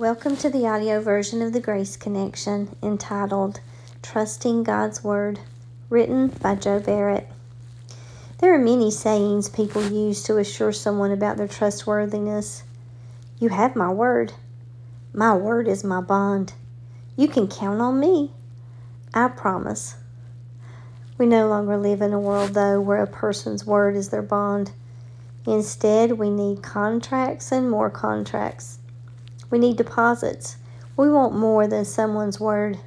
Welcome to the audio version of the Grace Connection entitled Trusting God's Word, written by Joe Barrett. There are many sayings people use to assure someone about their trustworthiness. You have my word. My word is my bond. You can count on me. I promise. We no longer live in a world, though, where a person's word is their bond. Instead, we need contracts and more contracts. We need deposits. We want more than someone's word.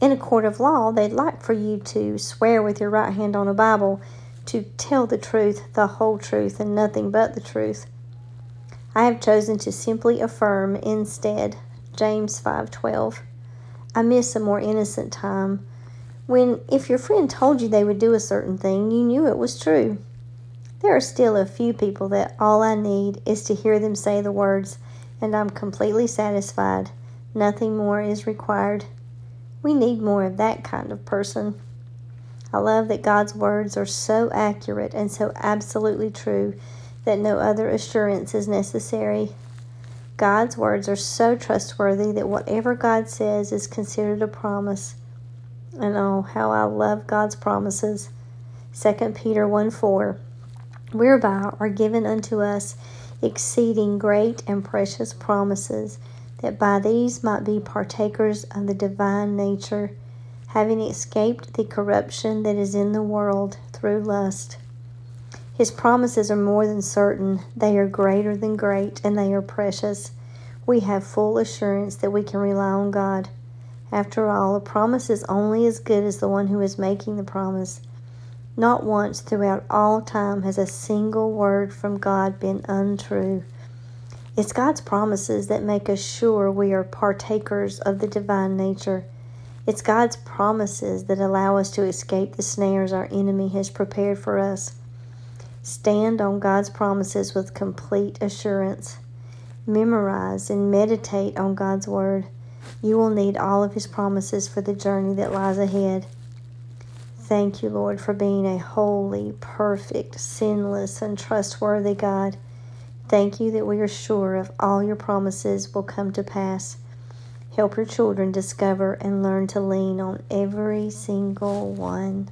In a court of law, they'd like for you to swear with your right hand on a Bible to tell the truth, the whole truth, and nothing but the truth. I have chosen to simply affirm instead. James 5:12. I miss a more innocent time when if your friend told you they would do a certain thing, you knew it was true. There are still a few people that all I need is to hear them say the words and I'm completely satisfied. Nothing more is required. We need more of that kind of person. I love that God's words are so accurate and so absolutely true that no other assurance is necessary. God's words are so trustworthy that whatever God says is considered a promise. And oh, how I love God's promises. 2 Peter 1 4 Whereby are given unto us exceeding great and precious promises, that by these might be partakers of the divine nature, having escaped the corruption that is in the world through lust. His promises are more than certain, they are greater than great, and they are precious. We have full assurance that we can rely on God. After all, a promise is only as good as the one who is making the promise. Not once throughout all time has a single word from God been untrue. It's God's promises that make us sure we are partakers of the divine nature. It's God's promises that allow us to escape the snares our enemy has prepared for us. Stand on God's promises with complete assurance. Memorize and meditate on God's Word. You will need all of His promises for the journey that lies ahead. Thank you, Lord, for being a holy, perfect, sinless, and trustworthy God. Thank you that we are sure of all your promises will come to pass. Help your children discover and learn to lean on every single one.